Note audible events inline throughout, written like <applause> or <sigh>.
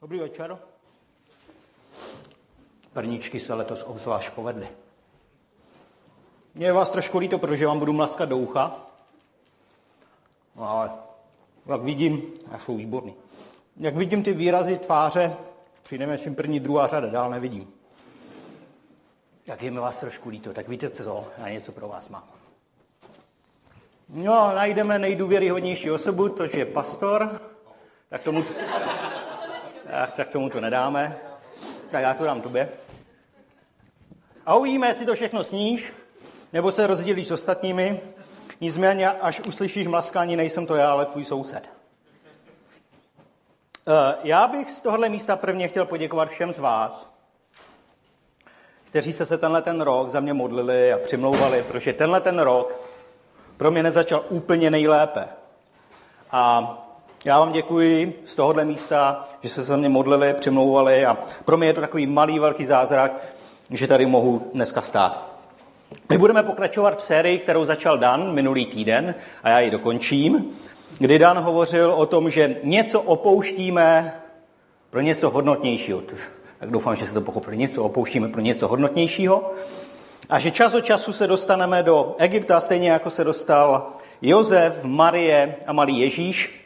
Dobrý večer. Perníčky se letos obzvlášť povedly. Mě je vás trošku líto, protože vám budu mlaskat do ucha. No ale jak vidím, a jsou výborný. Jak vidím ty výrazy tváře, přijdeme s první, druhá řada, dál nevidím. Jak je mi vás trošku líto, tak víte co, já něco pro vás mám. No, najdeme nejdůvěryhodnější osobu, to je pastor, tak tomu, tak, tak tomu to nedáme. Tak já to dám tobě. A uvidíme, jestli to všechno sníš, nebo se rozdělíš s ostatními. Nicméně, až uslyšíš mlaskání, nejsem to já, ale tvůj soused. Eh, já bych z tohohle místa prvně chtěl poděkovat všem z vás, kteří jste se tenhle ten rok za mě modlili a přimlouvali, protože tenhle ten rok pro mě nezačal úplně nejlépe. A já vám děkuji z tohohle místa, že jste se za mě modlili, přimlouvali a pro mě je to takový malý, velký zázrak, že tady mohu dneska stát. My budeme pokračovat v sérii, kterou začal Dan minulý týden a já ji dokončím, kdy Dan hovořil o tom, že něco opouštíme pro něco hodnotnějšího. Tak doufám, že se to pochopili. Něco opouštíme pro něco hodnotnějšího. A že čas od času se dostaneme do Egypta, stejně jako se dostal Jozef, Marie a malý Ježíš.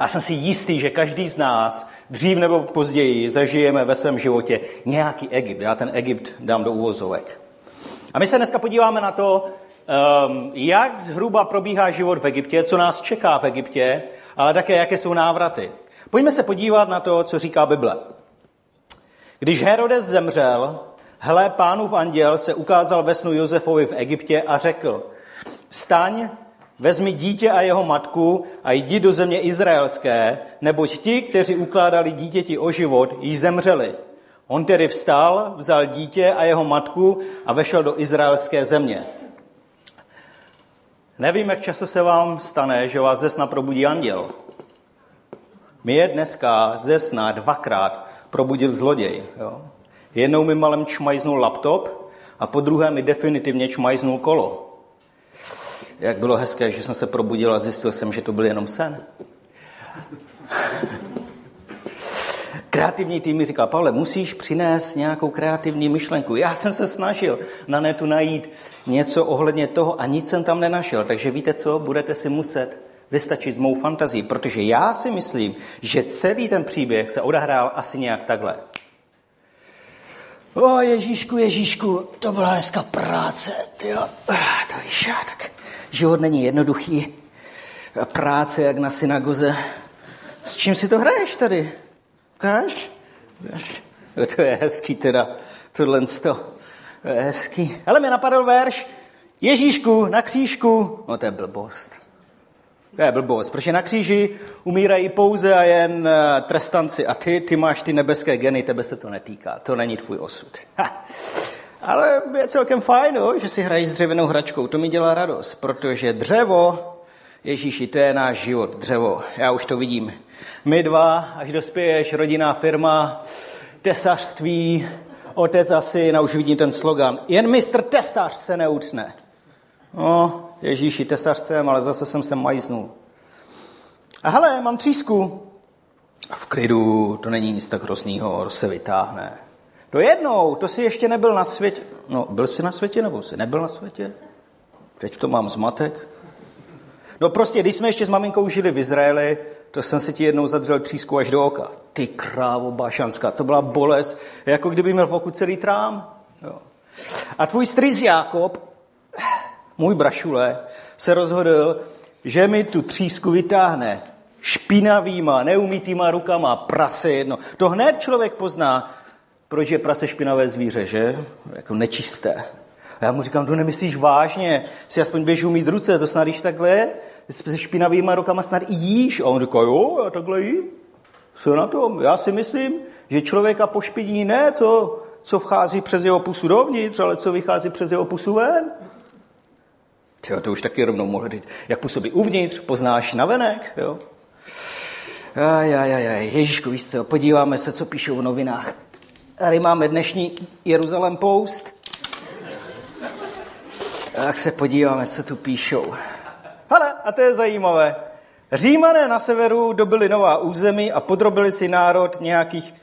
A jsem si jistý, že každý z nás dřív nebo později zažijeme ve svém životě nějaký Egypt. Já ten Egypt dám do úvozovek. A my se dneska podíváme na to, ehm, jak zhruba probíhá život v Egyptě, co nás čeká v Egyptě, ale také jaké jsou návraty. Pojďme se podívat na to, co říká Bible. Když Herodes zemřel, hle, pánův anděl se ukázal ve snu Josefovi v Egyptě a řekl, staň, vezmi dítě a jeho matku a jdi do země izraelské, neboť ti, kteří ukládali dítěti o život, již zemřeli. On tedy vstal, vzal dítě a jeho matku a vešel do izraelské země. Nevím, jak často se vám stane, že vás ze sna probudí anděl. Mě dneska ze sna dvakrát probudil zloděj. Jo? Jednou mi malem čmajznul laptop a po druhé mi definitivně čmajznul kolo. Jak bylo hezké, že jsem se probudil a zjistil jsem, že to byl jenom sen. Kreativní tým mi říkal, Pavle, musíš přinést nějakou kreativní myšlenku. Já jsem se snažil na netu najít něco ohledně toho a nic jsem tam nenašel. Takže víte co, budete si muset vystačit s mou fantazí, protože já si myslím, že celý ten příběh se odehrál asi nějak takhle. O Ježíšku, Ježíšku, to byla dneska práce, tyjo. To víš, tak život není jednoduchý. Práce jak na synagoze. S čím si to hraješ tady? Ukáž? To je hezký teda, tohle to. To je hezký. Ale mi napadl verš, Ježíšku, na křížku. No to je blbost. To je blbost, protože na kříži umírají pouze a jen eh, trestanci a ty, ty máš ty nebeské geny, tebe se to netýká, to není tvůj osud. Ha. Ale je celkem fajn, že si hrají s dřevěnou hračkou, to mi dělá radost, protože dřevo, Ježíši, to je náš život, dřevo, já už to vidím. My dva, až dospěješ, rodinná firma, tesařství, otec a syn, a už vidím ten slogan. Jen mistr tesař se neutne. No, Ježíši, tesař jsem, ale zase jsem se majznul. A hele, mám třísku. V klidu, to není nic tak hroznýho, se vytáhne. Do jednou, to si ještě nebyl na světě. No, byl jsi na světě, nebo jsi nebyl na světě? Teď to mám zmatek. No prostě, když jsme ještě s maminkou žili v Izraeli, to jsem si ti jednou zadřel třísku až do oka. Ty krávo bašanská, to byla bolest, jako kdyby měl v oku celý trám. Jo. A tvůj strýz Jákob, můj brašule, se rozhodl, že mi tu třísku vytáhne špinavýma, neumítýma rukama, prase jedno. To hned člověk pozná, proč je prase špinavé zvíře, že? Jako nečisté. A já mu říkám, to nemyslíš vážně, si aspoň běží umít ruce, to snad když takhle, se špinavýma rukama snad i jíš. A on říká, jo, já takhle jím. Co na tom? Já si myslím, že člověka pošpiní ne to, co vchází přes jeho pusu dovnitř, ale co vychází přes jeho pusu ven. Tyjo, to už taky rovnou mohl říct. Jak působí uvnitř, poznáš navenek, jo? Ajajaj, Ježíšku, víš co, podíváme se, co píšou v novinách. Tady máme dnešní Jeruzalem Post. Tak se podíváme, co tu píšou. Hele, a to je zajímavé. Římané na severu dobili nová území a podrobili si národ nějakých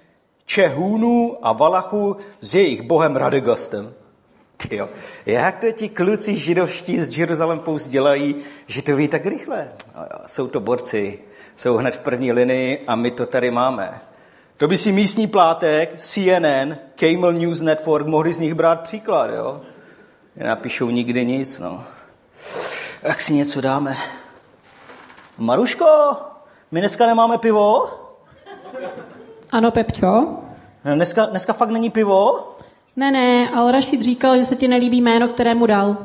Čehůnů a Valachů s jejich bohem Radegastem. Tyjo, jak to ti kluci židovští z Jeruzalem Post dělají, že to ví tak rychle? Jsou to borci, jsou hned v první linii a my to tady máme. To by si místní plátek, CNN, Camel News Network mohli z nich brát příklad, jo? Napíšou nikdy nic, no. Jak si něco dáme? Maruško, my dneska nemáme pivo? Ano, Pepčo? Dneska, dneska fakt není pivo? Ne, ne, ale Rašid říkal, že se ti nelíbí jméno, které mu dal.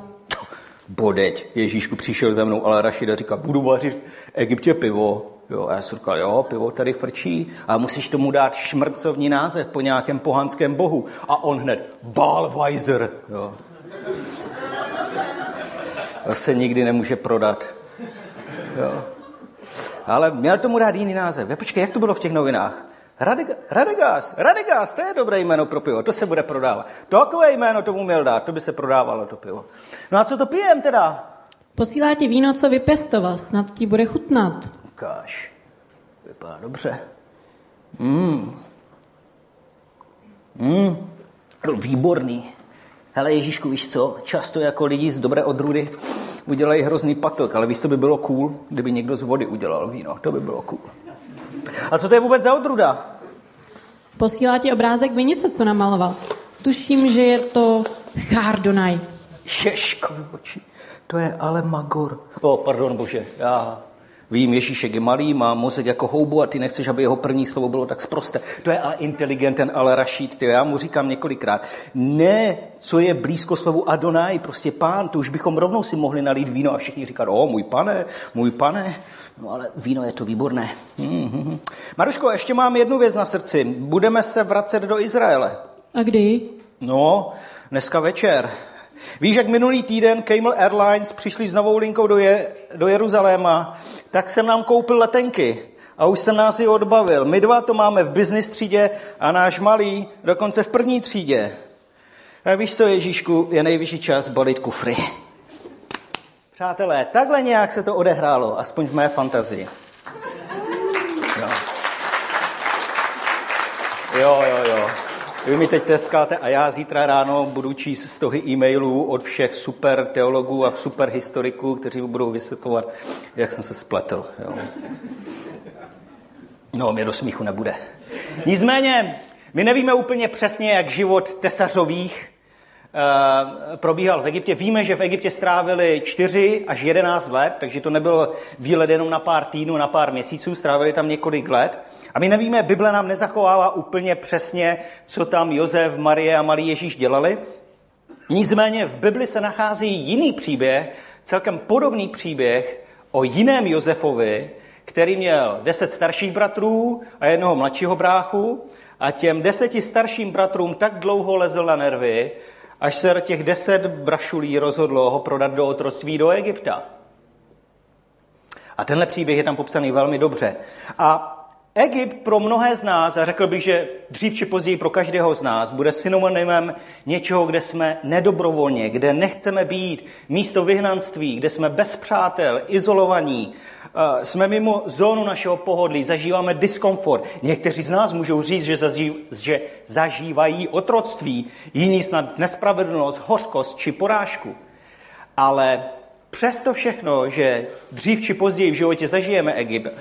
Bodeď, Ježíšku přišel za mnou, ale Rašida říká, budu vařit v Egyptě pivo. Jo, a já jsem říkal, jo, pivo tady frčí, a musíš tomu dát šmrcovní název po nějakém pohanském bohu. A on hned, Balweiser. Jo. To se nikdy nemůže prodat. Jo. Ale měl tomu dát jiný název. Já počkej, jak to bylo v těch novinách? Radega, Radegas, Radegas, to je dobré jméno pro pivo, to se bude prodávat. Takové jméno tomu měl dát, to by se prodávalo to pivo. No a co to pijem teda? Posílá ti víno, co vypěstoval, snad ti bude chutnat. Ukáž, vypadá dobře. Mm. Mm. No, výborný. Hele Ježíšku, víš co, často jako lidi z dobré odrůdy udělají hrozný patok, ale víš, to by bylo cool, kdyby někdo z vody udělal víno, to by bylo cool. A co to je vůbec za odruda? Posílá ti obrázek vinice, co namaloval. Tuším, že je to Chardonnay. Ješkovi oči, to je ale Magor. O, oh, pardon, bože, já vím, Ježíšek je malý, má mozek jako houbu a ty nechceš, aby jeho první slovo bylo tak sprosté. To je ale inteligenten, ale Rašít, ty, já mu říkám několikrát, ne, co je blízko slovu Adonai, prostě pán, to už bychom rovnou si mohli nalít víno a všichni říkat, o, můj pane, můj pane. No ale víno je to výborné. Mm-hmm. Maruško, ještě mám jednu věc na srdci. Budeme se vracet do Izraele. A kdy? No, dneska večer. Víš, jak minulý týden Camel Airlines přišli s novou linkou do, je, do Jeruzaléma, tak jsem nám koupil letenky a už jsem nás ji odbavil. My dva to máme v business třídě a náš malý dokonce v první třídě. A víš co, Ježíšku, je nejvyšší čas balit kufry. Přátelé, takhle nějak se to odehrálo, aspoň v mé fantazii. Jo. Jo, jo, jo. Vy mi teď teskáte a já zítra ráno budu číst stohy e-mailů od všech super teologů a super historiků, kteří budou vysvětlovat, jak jsem se spletl. Jo. No, mě do smíchu nebude. Nicméně, my nevíme úplně přesně, jak život tesařových Eh, probíhal v Egyptě. Víme, že v Egyptě strávili 4 až 11 let, takže to nebyl výlet jenom na pár týdnů, na pár měsíců, strávili tam několik let. A my nevíme, Bible nám nezachovává úplně přesně, co tam Josef, Marie a malý Ježíš dělali. Nicméně v Bibli se nachází jiný příběh, celkem podobný příběh o jiném Josefovi, který měl deset starších bratrů a jednoho mladšího bráchu a těm deseti starším bratrům tak dlouho lezl na nervy, až se těch deset brašulí rozhodlo ho prodat do otroctví do Egypta. A tenhle příběh je tam popsaný velmi dobře. A Egypt pro mnohé z nás, a řekl bych, že dřív či později pro každého z nás, bude synonymem něčeho, kde jsme nedobrovolně, kde nechceme být, místo vyhnanství, kde jsme bez přátel, izolovaní, Eh, jsme mimo zónu našeho pohodlí, zažíváme diskomfort. Někteří z nás můžou říct, že, zažív, že zažívají otroctví, jiní snad nespravedlnost, hořkost či porážku. Ale přesto všechno, že dřív či později v životě zažijeme Egypt,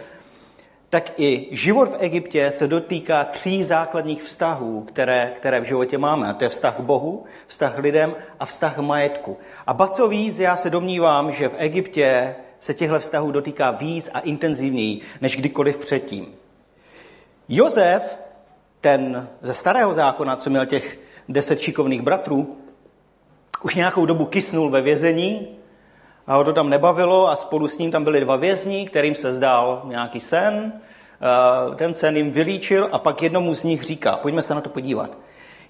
tak i život v Egyptě se dotýká tří základních vztahů, které, které v životě máme. A to je vztah k Bohu, vztah k lidem a vztah k majetku. A ba co víc, já se domnívám, že v Egyptě se těchto vztahů dotýká víc a intenzivněji než kdykoliv předtím. Jozef, ten ze starého zákona, co měl těch deset šikovných bratrů, už nějakou dobu kysnul ve vězení a ho to tam nebavilo a spolu s ním tam byli dva vězni, kterým se zdál nějaký sen. Ten sen jim vylíčil a pak jednomu z nich říká, pojďme se na to podívat.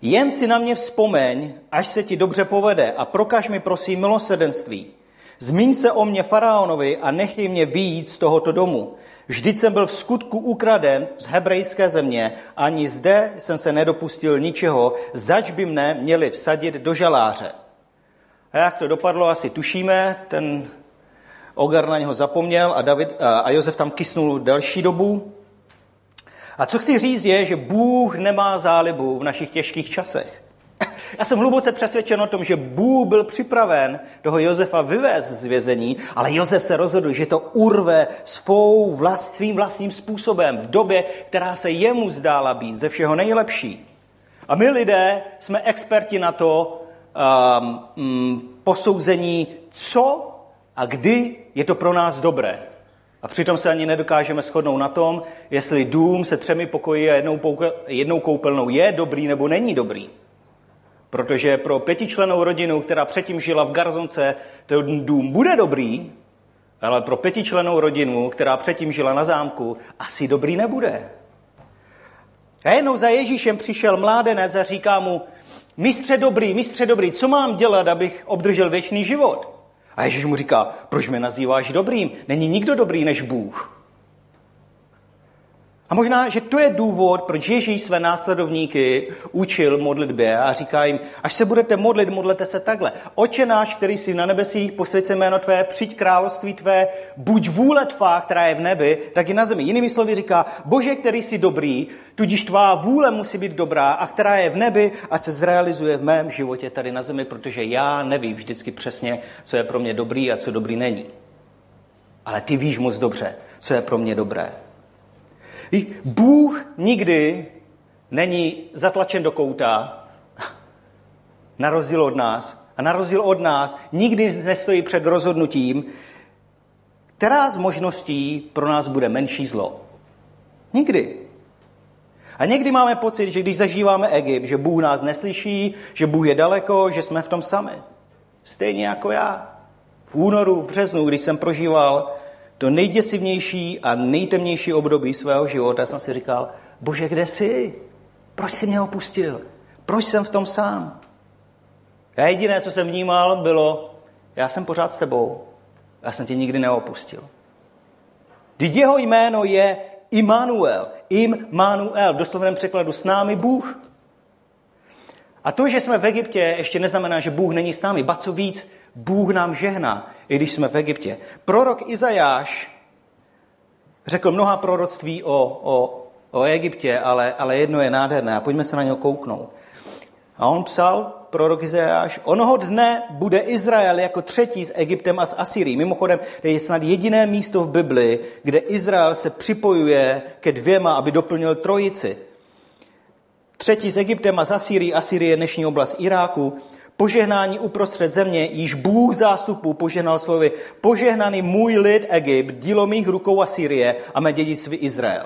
Jen si na mě vzpomeň, až se ti dobře povede a prokaž mi prosím milosedenství. Zmíň se o mě faraonovi a nechej mě výjít z tohoto domu. Vždyť jsem byl v skutku ukraden z hebrejské země, ani zde jsem se nedopustil ničeho, zač by mne měli vsadit do žaláře. A jak to dopadlo, asi tušíme, ten Ogar na něho zapomněl a, David, a Josef tam kysnul delší dobu. A co chci říct je, že Bůh nemá zálibu v našich těžkých časech. <laughs> Já jsem hluboce přesvědčen o tom, že Bůh byl připraven toho Josefa vyvést z vězení, ale Josef se rozhodl, že to urve svou vlast, svým vlastním způsobem v době, která se jemu zdála být ze všeho nejlepší. A my lidé jsme experti na to um, posouzení, co a kdy je to pro nás dobré. A přitom se ani nedokážeme shodnout na tom, jestli dům se třemi pokoji a jednou, pouka, jednou koupelnou je dobrý nebo není dobrý. Protože pro pětičlenou rodinu, která předtím žila v Garzonce, ten dům bude dobrý, ale pro pětičlenou rodinu, která předtím žila na zámku, asi dobrý nebude. A jednou za Ježíšem přišel mládenec a říká mu, mistře dobrý, mistře dobrý, co mám dělat, abych obdržel věčný život? A Ježíš mu říká, proč mě nazýváš dobrým? Není nikdo dobrý než Bůh. A možná, že to je důvod, proč Ježíš své následovníky učil modlitbě a říká jim, až se budete modlit, modlete se takhle. Oče náš, který jsi na nebesích, posvěd se jméno tvé, přijď království tvé, buď vůle tvá, která je v nebi, tak i na zemi. Jinými slovy říká, Bože, který jsi dobrý, tudíž tvá vůle musí být dobrá a která je v nebi a se zrealizuje v mém životě tady na zemi, protože já nevím vždycky přesně, co je pro mě dobrý a co dobrý není. Ale ty víš moc dobře, co je pro mě dobré. Bůh nikdy není zatlačen do kouta, na rozdíl od nás. A na rozdíl od nás nikdy nestojí před rozhodnutím, která z možností pro nás bude menší zlo. Nikdy. A někdy máme pocit, že když zažíváme Egypt, že Bůh nás neslyší, že Bůh je daleko, že jsme v tom sami. Stejně jako já. V únoru, v březnu, když jsem prožíval to nejděsivnější a nejtemnější období svého života jsem si říkal, bože, kde jsi? Proč jsi mě opustil? Proč jsem v tom sám? Já jediné, co jsem vnímal, bylo, já jsem pořád s tebou. Já jsem tě nikdy neopustil. Vždyť jeho jméno je Immanuel. Immanuel, v doslovném překladu s námi Bůh. A to, že jsme v Egyptě, ještě neznamená, že Bůh není s námi. Ba co víc, Bůh nám žehná, i když jsme v Egyptě. Prorok Izajáš řekl mnoha proroctví o, o, o Egyptě, ale, ale jedno je nádherné a pojďme se na něho kouknout. A on psal, prorok Izajáš, onoho dne bude Izrael jako třetí s Egyptem a s Asyrií. Mimochodem, to je snad jediné místo v Bibli, kde Izrael se připojuje ke dvěma, aby doplnil trojici. Třetí s Egyptem a s Asyrií. Asyrie je dnešní oblast Iráku. Požehnání uprostřed země, již Bůh zástupů požehnal slovy, požehnaný můj lid Egypt, dílo mých rukou Asýrie a mé dědictví Izrael.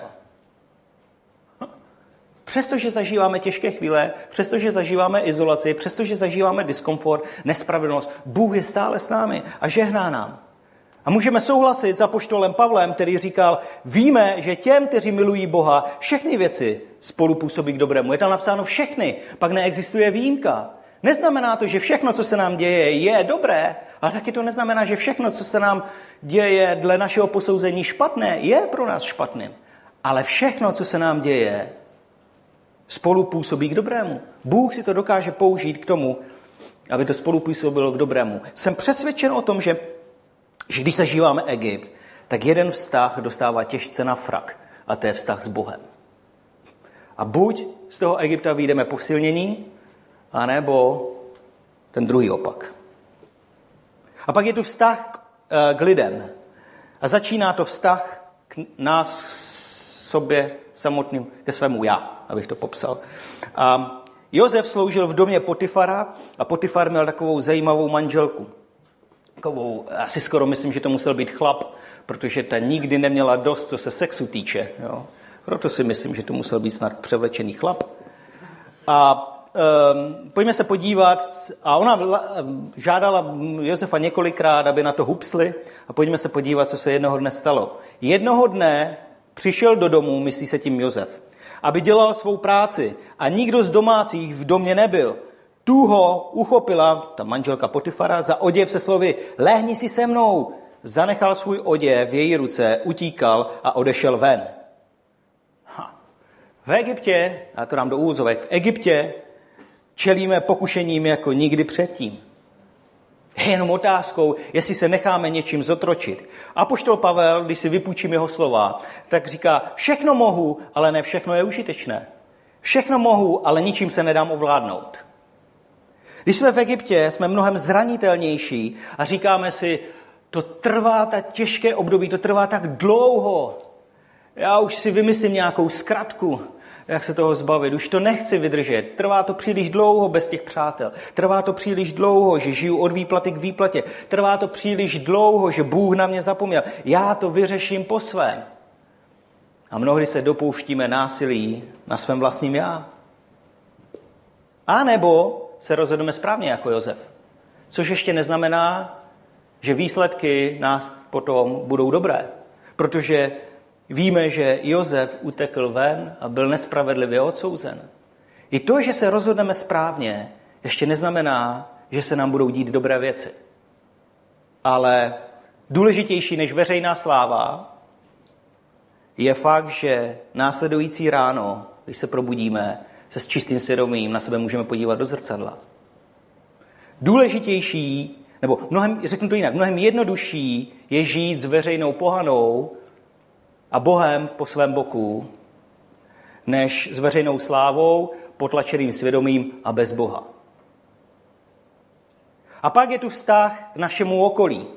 Přestože zažíváme těžké chvíle, přestože zažíváme izolaci, přestože zažíváme diskomfort, nespravedlnost, Bůh je stále s námi a žehná nám. A můžeme souhlasit s apoštolem Pavlem, který říkal, víme, že těm, kteří milují Boha, všechny věci spolu působí k dobrému. Je tam napsáno všechny, pak neexistuje výjimka. Neznamená to, že všechno, co se nám děje, je dobré, ale taky to neznamená, že všechno, co se nám děje dle našeho posouzení špatné, je pro nás špatným. Ale všechno, co se nám děje, spolu působí k dobrému. Bůh si to dokáže použít k tomu, aby to spolu působilo k dobrému. Jsem přesvědčen o tom, že, že když zažíváme Egypt, tak jeden vztah dostává těžce na frak a to je vztah s Bohem. A buď z toho Egypta vyjdeme posilnění, anebo ten druhý opak. A pak je tu vztah eh, k lidem. A začíná to vztah k nás sobě samotným, ke svému já, abych to popsal. A Josef sloužil v domě Potifara a Potifar měl takovou zajímavou manželku. Takovou, asi skoro myslím, že to musel být chlap, protože ta nikdy neměla dost, co se sexu týče. Jo. Proto si myslím, že to musel být snad převlečený chlap. A um, pojďme se podívat, a ona žádala Josefa několikrát, aby na to hupsli, a pojďme se podívat, co se jednoho dne stalo. Jednoho dne přišel do domu, myslí se tím Josef, aby dělal svou práci a nikdo z domácích v domě nebyl. Tu ho uchopila ta manželka Potifara za oděv se slovy lehni si se mnou. Zanechal svůj oděv v její ruce, utíkal a odešel ven. Ha. V Egyptě, a to nám do úzovek, v Egyptě čelíme pokušením jako nikdy předtím. Je jenom otázkou, jestli se necháme něčím zotročit. A poštol Pavel, když si vypůjčím jeho slova, tak říká, všechno mohu, ale ne všechno je užitečné. Všechno mohu, ale ničím se nedám ovládnout. Když jsme v Egyptě, jsme mnohem zranitelnější a říkáme si, to trvá tak těžké období, to trvá tak dlouho. Já už si vymyslím nějakou zkratku, jak se toho zbavit. Už to nechci vydržet. Trvá to příliš dlouho bez těch přátel. Trvá to příliš dlouho, že žiju od výplaty k výplatě. Trvá to příliš dlouho, že Bůh na mě zapomněl. Já to vyřeším po svém. A mnohdy se dopouštíme násilí na svém vlastním já. A nebo se rozhodneme správně jako Josef. Což ještě neznamená, že výsledky nás potom budou dobré. Protože víme, že Josef utekl ven a byl nespravedlivě odsouzen. I to, že se rozhodneme správně, ještě neznamená, že se nám budou dít dobré věci. Ale důležitější než veřejná sláva je fakt, že následující ráno, když se probudíme, se s čistým svědomím na sebe můžeme podívat do zrcadla. Důležitější, nebo mnohem, řeknu to jinak, mnohem jednodušší je žít s veřejnou pohanou a Bohem po svém boku, než s veřejnou slávou, potlačeným svědomím a bez Boha. A pak je tu vztah k našemu okolí.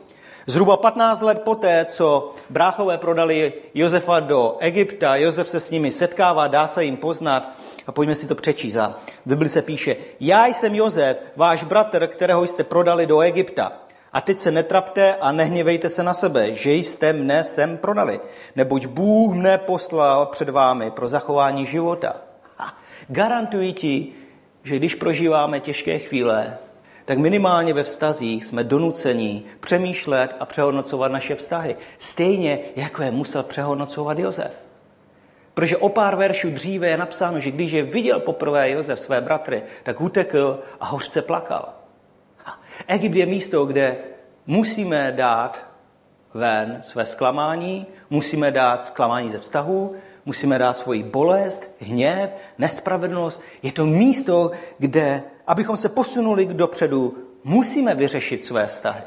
Zhruba 15 let poté, co bráchové prodali Josefa do Egypta, Josef se s nimi setkává, dá se jim poznat, a pojďme si to přečíst. V Bibli se píše, já jsem Josef, váš bratr, kterého jste prodali do Egypta. A teď se netrapte a nehněvejte se na sebe, že jste mne sem prodali. Neboť Bůh mne poslal před vámi pro zachování života. Ha, garantuji ti, že když prožíváme těžké chvíle, tak minimálně ve vztazích jsme donuceni přemýšlet a přehodnocovat naše vztahy. Stejně, jako je musel přehodnocovat Josef. Protože o pár veršů dříve je napsáno, že když je viděl poprvé Josef své bratry, tak utekl a hořce plakal. Egypt je místo, kde musíme dát ven své zklamání, musíme dát zklamání ze vztahu, musíme dát svoji bolest, hněv, nespravedlnost. Je to místo, kde, abychom se posunuli dopředu, musíme vyřešit své vztahy.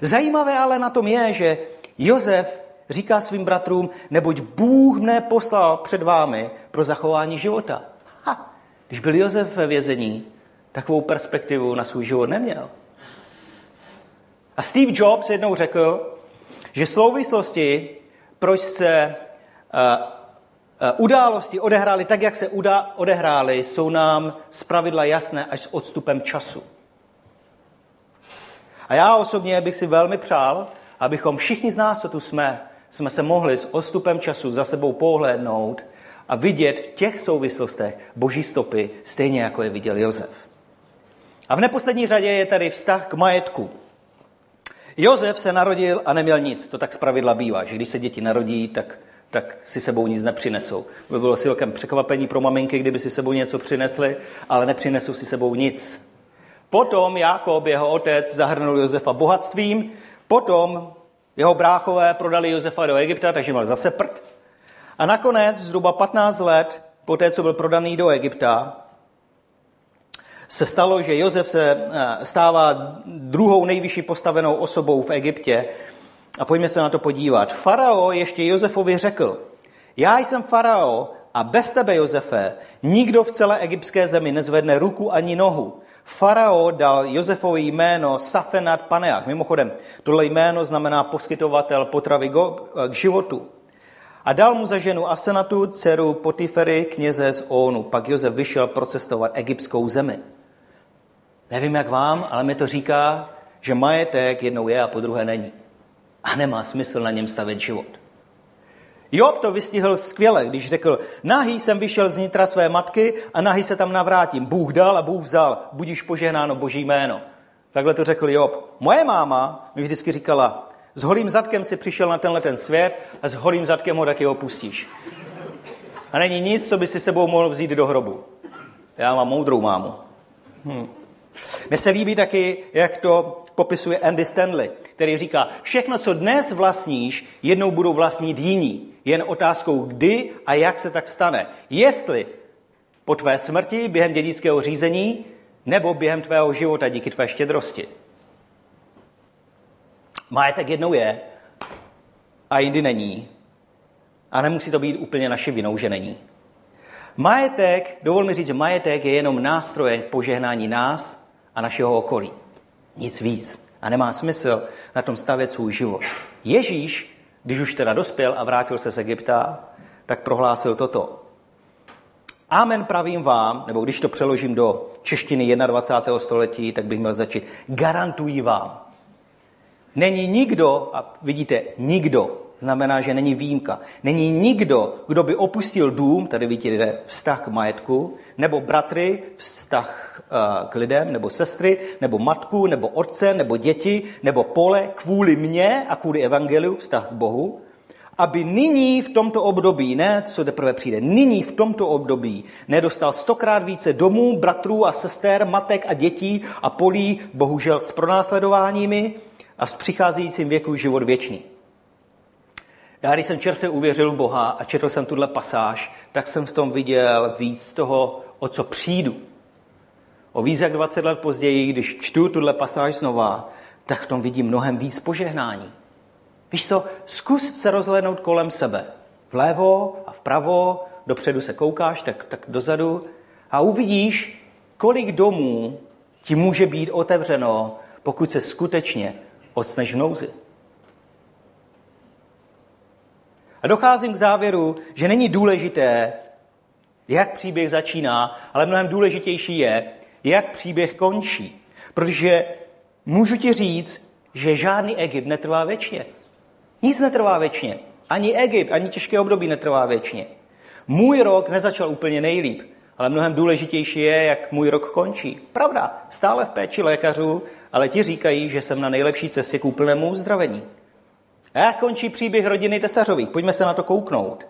Zajímavé ale na tom je, že Josef říká svým bratrům, neboť Bůh mne poslal před vámi pro zachování života. Ha, když byl Josef ve vězení, takovou perspektivu na svůj život neměl. A Steve Jobs jednou řekl, že souvislosti, proč se uh, uh, události odehrály tak, jak se uda- odehrály, jsou nám zpravidla jasné až s odstupem času. A já osobně bych si velmi přál, abychom všichni z nás, co tu jsme, jsme se mohli s odstupem času za sebou pohlédnout a vidět v těch souvislostech boží stopy, stejně jako je viděl Josef. A v neposlední řadě je tady vztah k majetku. Josef se narodil a neměl nic. To tak zpravidla bývá, že když se děti narodí, tak, tak si sebou nic nepřinesou. By bylo silkem překvapení pro maminky, kdyby si sebou něco přinesli, ale nepřinesou si sebou nic. Potom Jakob, jeho otec, zahrnul Josefa bohatstvím, potom jeho bráchové prodali Josefa do Egypta, takže měl zase prd. A nakonec, zhruba 15 let po té, co byl prodaný do Egypta, se stalo, že Josef se eh, stává druhou nejvyšší postavenou osobou v Egyptě. A pojďme se na to podívat. Farao ještě Josefovi řekl, já jsem farao a bez tebe, Josefe, nikdo v celé egyptské zemi nezvedne ruku ani nohu. Farao dal Josefovi jméno Safenat Paneach. Mimochodem, tohle jméno znamená poskytovatel potravy k životu. A dal mu za ženu Asenatu, dceru Potifery, kněze z Onu. Pak Josef vyšel procestovat egyptskou zemi. Nevím, jak vám, ale mi to říká, že majetek jednou je a po druhé není. A nemá smysl na něm stavět život. Job to vystihl skvěle, když řekl, nahý jsem vyšel z nitra své matky a nahý se tam navrátím. Bůh dal a Bůh vzal, budíš požehnáno boží jméno. Takhle to řekl Job. Moje máma mi vždycky říkala, s holým zadkem si přišel na tenhle ten svět a s holým zadkem ho taky opustíš. A není nic, co by si sebou mohl vzít do hrobu. Já mám moudrou mámu. Hm. Mně se líbí taky, jak to popisuje Andy Stanley, který říká, všechno, co dnes vlastníš, jednou budou vlastnit jiní. Jen otázkou, kdy a jak se tak stane. Jestli po tvé smrti, během dědického řízení, nebo během tvého života díky tvé štědrosti. Majetek jednou je a jindy není. A nemusí to být úplně naši vinou, že není. Majetek, dovol mi říct, majetek je jenom nástroje požehnání nás a našeho okolí. Nic víc. A nemá smysl na tom stavět svůj život. Ježíš, když už teda dospěl a vrátil se z Egypta, tak prohlásil toto. Amen pravím vám, nebo když to přeložím do češtiny 21. století, tak bych měl začít. Garantuji vám. Není nikdo, a vidíte, nikdo, znamená, že není výjimka. Není nikdo, kdo by opustil dům, tady vidíte vztah k majetku, nebo bratry, vztah uh, k lidem, nebo sestry, nebo matku, nebo otce, nebo děti, nebo pole, kvůli mně a kvůli evangeliu, vztah k Bohu, aby nyní v tomto období, ne co teprve přijde, nyní v tomto období nedostal stokrát více domů, bratrů a sester, matek a dětí a polí, bohužel s pronásledováními a s přicházejícím věku život věčný. Já, když jsem čerstvě uvěřil v Boha a četl jsem tuhle pasáž, tak jsem v tom viděl víc toho, o co přijdu. O víc jak 20 let později, když čtu tuhle pasáž znova, tak v tom vidím mnohem víc požehnání. Víš co, zkus se rozhlédnout kolem sebe. Vlevo a vpravo, dopředu se koukáš, tak, tak dozadu a uvidíš, kolik domů ti může být otevřeno, pokud se skutečně odstneš v nouzi. A docházím k závěru, že není důležité, jak příběh začíná, ale mnohem důležitější je, jak příběh končí. Protože můžu ti říct, že žádný Egypt netrvá věčně. Nic netrvá věčně. Ani Egypt, ani těžké období netrvá věčně. Můj rok nezačal úplně nejlíp, ale mnohem důležitější je, jak můj rok končí. Pravda, stále v péči lékařů, ale ti říkají, že jsem na nejlepší cestě k úplnému uzdravení. A jak končí příběh rodiny Tesařových? Pojďme se na to kouknout.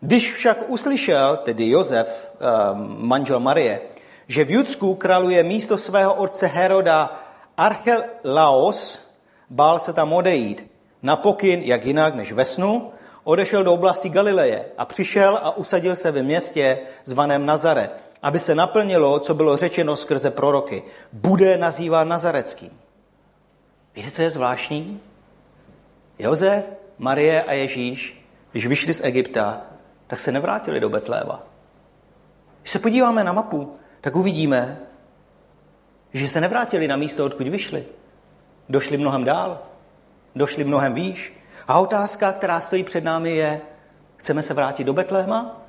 Když však uslyšel, tedy Josef, ehm, manžel Marie, že v Judsku králuje místo svého otce Heroda Archelaos, bál se tam odejít. Na pokyn, jak jinak než ve snu, odešel do oblasti Galileje a přišel a usadil se ve městě zvaném Nazaret, aby se naplnilo, co bylo řečeno skrze proroky. Bude nazýván Nazareckým. Víte, co je zvláštní? Jozef, Marie a Ježíš, když vyšli z Egypta, tak se nevrátili do Betléva. Když se podíváme na mapu, tak uvidíme, že se nevrátili na místo, odkud vyšli. Došli mnohem dál, došli mnohem výš. A otázka, která stojí před námi, je, chceme se vrátit do Betléma,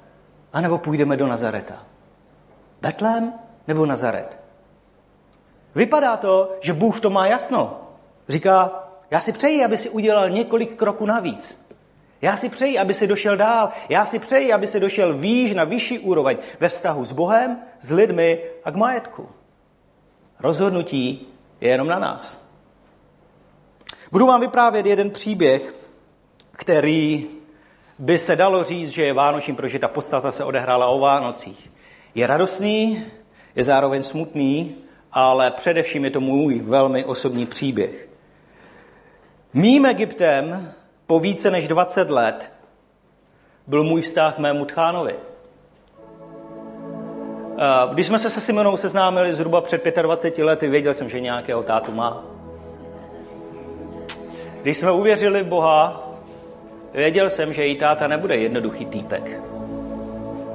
anebo půjdeme do Nazareta? Betlém nebo Nazaret? Vypadá to, že Bůh v tom má jasno. Říká, já si přeji, aby si udělal několik kroků navíc. Já si přeji, aby si došel dál. Já si přeji, aby si došel výš na vyšší úroveň ve vztahu s Bohem, s lidmi a k majetku. Rozhodnutí je jenom na nás. Budu vám vyprávět jeden příběh, který by se dalo říct, že je vánočním, protože ta podstata se odehrála o Vánocích. Je radostný, je zároveň smutný, ale především je to můj velmi osobní příběh. Mým Egyptem po více než 20 let byl můj vztah k mému tchánovi. Když jsme se se Simonou seznámili zhruba před 25 lety, věděl jsem, že nějakého tátu má. Když jsme uvěřili v Boha, věděl jsem, že její táta nebude jednoduchý týpek.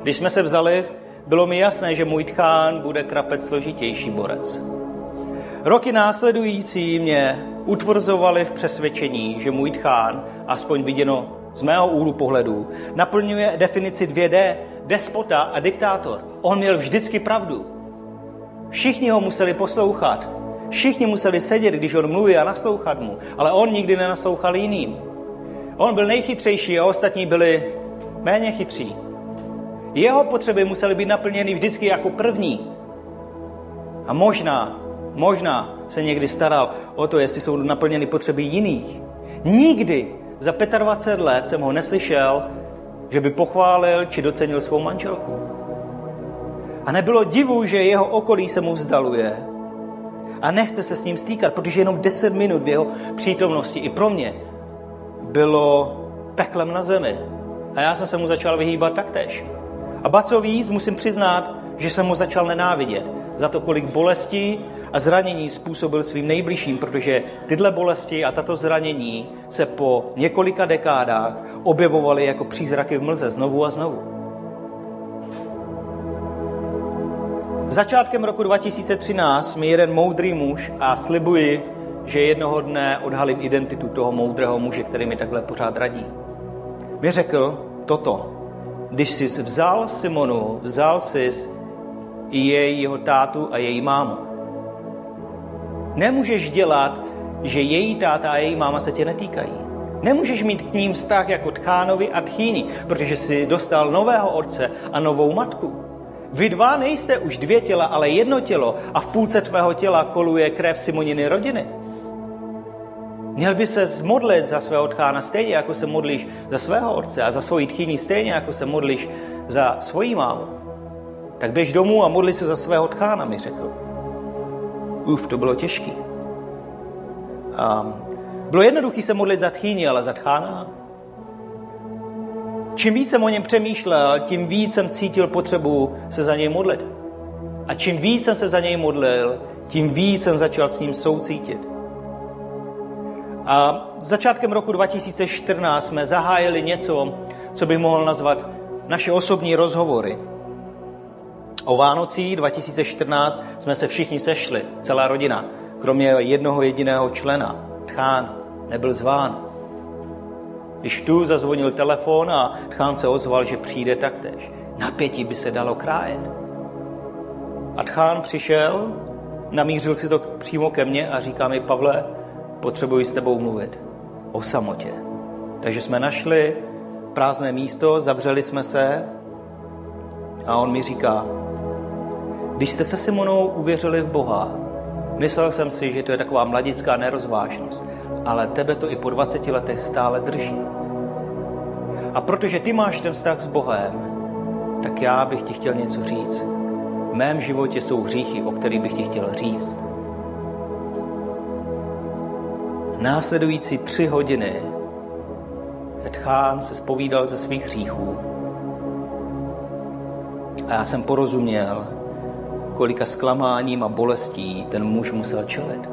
Když jsme se vzali, bylo mi jasné, že můj tchán bude krapec složitější borec. Roky následující mě utvrzovali v přesvědčení, že můj tchán, aspoň viděno z mého úhlu pohledu, naplňuje definici 2D, despota a diktátor. On měl vždycky pravdu. Všichni ho museli poslouchat. Všichni museli sedět, když on mluví a naslouchat mu, ale on nikdy nenaslouchal jiným. On byl nejchytřejší a ostatní byli méně chytří. Jeho potřeby musely být naplněny vždycky jako první. A možná možná se někdy staral o to, jestli jsou naplněny potřeby jiných. Nikdy za 25 let jsem ho neslyšel, že by pochválil či docenil svou manželku. A nebylo divu, že jeho okolí se mu vzdaluje a nechce se s ním stýkat, protože jenom 10 minut v jeho přítomnosti i pro mě bylo peklem na zemi. A já jsem se mu začal vyhýbat taktéž. A ba co víc, musím přiznat, že jsem mu začal nenávidět za to, kolik bolestí a zranění způsobil svým nejbližším, protože tyhle bolesti a tato zranění se po několika dekádách objevovaly jako přízraky v mlze znovu a znovu. Začátkem roku 2013 mi jeden moudrý muž a slibuji, že jednoho dne odhalím identitu toho moudrého muže, který mi takhle pořád radí. Mi řekl toto. Když jsi vzal Simonu, vzal jsi jejího tátu a její mámu. Nemůžeš dělat, že její táta a její máma se tě netýkají. Nemůžeš mít k ním vztah jako tchánovi a tchýni, protože jsi dostal nového otce a novou matku. Vy dva nejste už dvě těla, ale jedno tělo a v půlce tvého těla koluje krev Simoniny rodiny. Měl by se modlit za svého tchána stejně, jako se modlíš za svého otce a za svoji tchýni stejně, jako se modlíš za svoji mámu. Tak běž domů a modli se za svého tchána, mi řekl. Uf, to bylo těžké. Bylo jednoduché se modlit za tchýni, ale za tchána? Čím víc jsem o něm přemýšlel, tím víc jsem cítil potřebu se za něj modlit. A čím víc jsem se za něj modlil, tím víc jsem začal s ním soucítit. A začátkem roku 2014 jsme zahájili něco, co bych mohl nazvat naše osobní rozhovory. O Vánocí 2014 jsme se všichni sešli, celá rodina, kromě jednoho jediného člena. Tchán nebyl zván. Když tu zazvonil telefon a Tchán se ozval, že přijde taktéž. Napětí by se dalo krájet. A Tchán přišel, namířil si to přímo ke mně a říká mi, Pavle, potřebuji s tebou mluvit o samotě. Takže jsme našli prázdné místo, zavřeli jsme se a on mi říká, když jste se Simonou uvěřili v Boha, myslel jsem si, že to je taková mladická nerozvážnost, ale tebe to i po 20 letech stále drží. A protože ty máš ten vztah s Bohem, tak já bych ti chtěl něco říct. V mém životě jsou hříchy, o kterých bych ti chtěl říct. Následující tři hodiny Edchán se spovídal ze svých hříchů. A já jsem porozuměl, kolika zklamáním a bolestí ten muž musel čelit.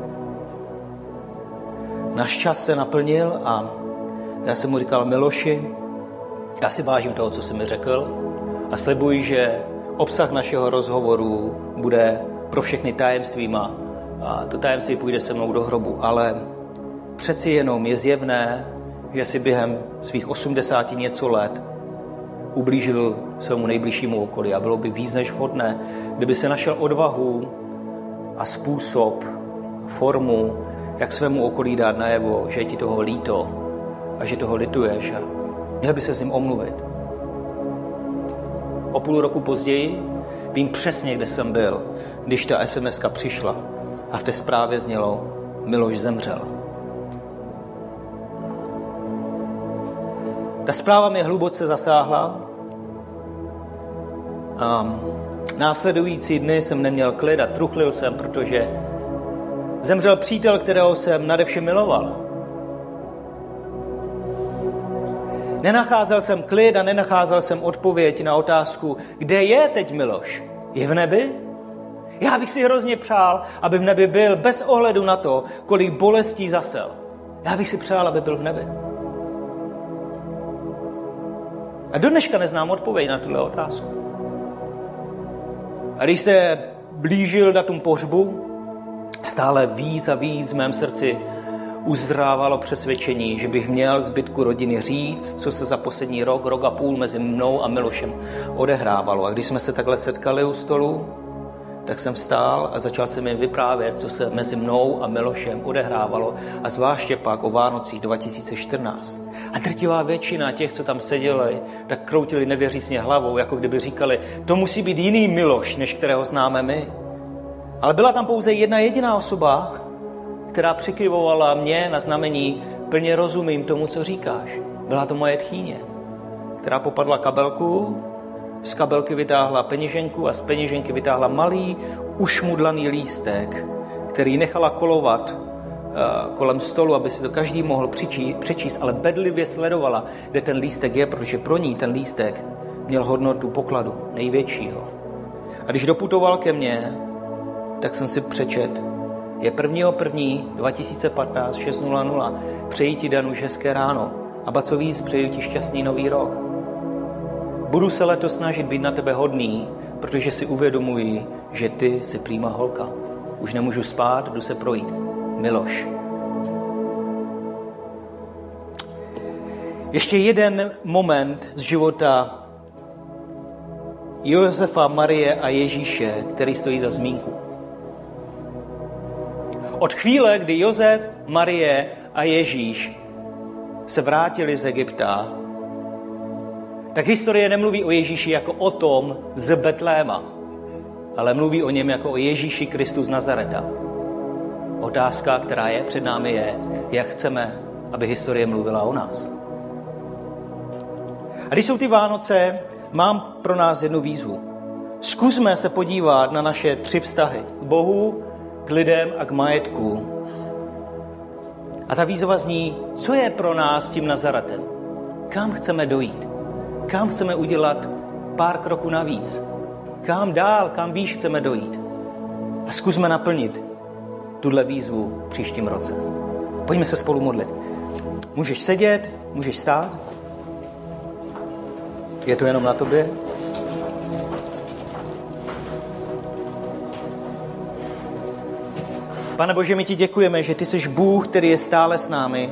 Náš čas se naplnil a já jsem mu říkal, Miloši, já si vážím toho, co jsi mi řekl a slibuji, že obsah našeho rozhovoru bude pro všechny tajemstvíma a to tajemství půjde se mnou do hrobu, ale Přeci jenom je zjevné, že si během svých 80 něco let ublížil svému nejbližšímu okolí a bylo by víc než vhodné, kdyby se našel odvahu a způsob, formu, jak svému okolí dát najevo, že je ti toho líto a že toho lituješ a měl by se s ním omluvit. O půl roku později vím přesně, kde jsem byl, když ta sms přišla a v té zprávě znělo Miloš zemřel. Ta zpráva mě hluboce zasáhla. A následující dny jsem neměl klid a truchlil jsem, protože zemřel přítel, kterého jsem nadevše miloval. Nenacházel jsem klid a nenacházel jsem odpověď na otázku, kde je teď Miloš? Je v nebi? Já bych si hrozně přál, aby v nebi byl bez ohledu na to, kolik bolestí zasel. Já bych si přál, aby byl v nebi. A do dneška neznám odpověď na tuhle otázku. A když se blížil datum pohřbu, stále víc a víc v mém srdci uzdrávalo přesvědčení, že bych měl zbytku rodiny říct, co se za poslední rok, rok a půl mezi mnou a Milošem odehrávalo. A když jsme se takhle setkali u stolu, tak jsem vstál a začal jsem jim vyprávět, co se mezi mnou a Milošem odehrávalo, a zvláště pak o Vánocích 2014. A drtivá většina těch, co tam seděli, tak kroutili nevěřícně hlavou, jako kdyby říkali, to musí být jiný Miloš, než kterého známe my. Ale byla tam pouze jedna jediná osoba, která přikyvovala mě na znamení, plně rozumím tomu, co říkáš. Byla to moje tchýně, která popadla kabelku, z kabelky vytáhla peněženku a z peněženky vytáhla malý, ušmudlaný lístek, který nechala kolovat Eh, kolem stolu, aby si to každý mohl přečíst, ale bedlivě sledovala, kde ten lístek je, protože pro ní ten lístek měl hodnotu pokladu největšího. A když doputoval ke mně, tak jsem si přečet. Je 1.1.2015 6.00. Přeji ti Danu hezké ráno. A ba co víc, přeji ti šťastný nový rok. Budu se letos snažit být na tebe hodný, protože si uvědomuji, že ty jsi prýma holka. Už nemůžu spát, jdu se projít. Miloš. Ještě jeden moment z života Josefa, Marie a Ježíše, který stojí za zmínku. Od chvíle, kdy Josef, Marie a Ježíš se vrátili z Egypta, tak historie nemluví o Ježíši jako o tom z Betléma, ale mluví o něm jako o Ježíši Kristu z Nazareta. Otázka, která je před námi, je, jak chceme, aby historie mluvila o nás. A když jsou ty Vánoce, mám pro nás jednu výzvu. Zkusme se podívat na naše tři vztahy. K Bohu, k lidem a k majetku. A ta výzva zní, co je pro nás tím Nazaretem? Kam chceme dojít? Kam chceme udělat pár kroků navíc? Kam dál, kam výš chceme dojít? A zkusme naplnit tuhle výzvu v příštím roce. Pojďme se spolu modlit. Můžeš sedět, můžeš stát. Je to jenom na tobě? Pane Bože, my ti děkujeme, že ty jsi Bůh, který je stále s námi,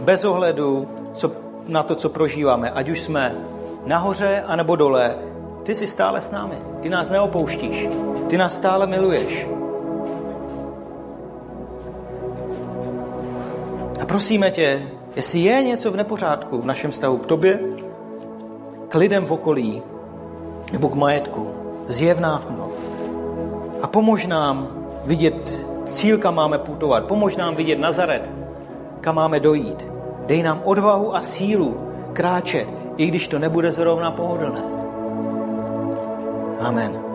bez ohledu co, na to, co prožíváme, ať už jsme nahoře anebo dole, ty jsi stále s námi. Ty nás neopouštíš. Ty nás stále miluješ. A prosíme tě, jestli je něco v nepořádku v našem vztahu k tobě, k lidem v okolí nebo k majetku, zjev nám a pomož nám vidět cíl, kam máme putovat. Pomož nám vidět Nazaret, kam máme dojít. Dej nám odvahu a sílu kráčet, i když to nebude zrovna pohodlné. Amen.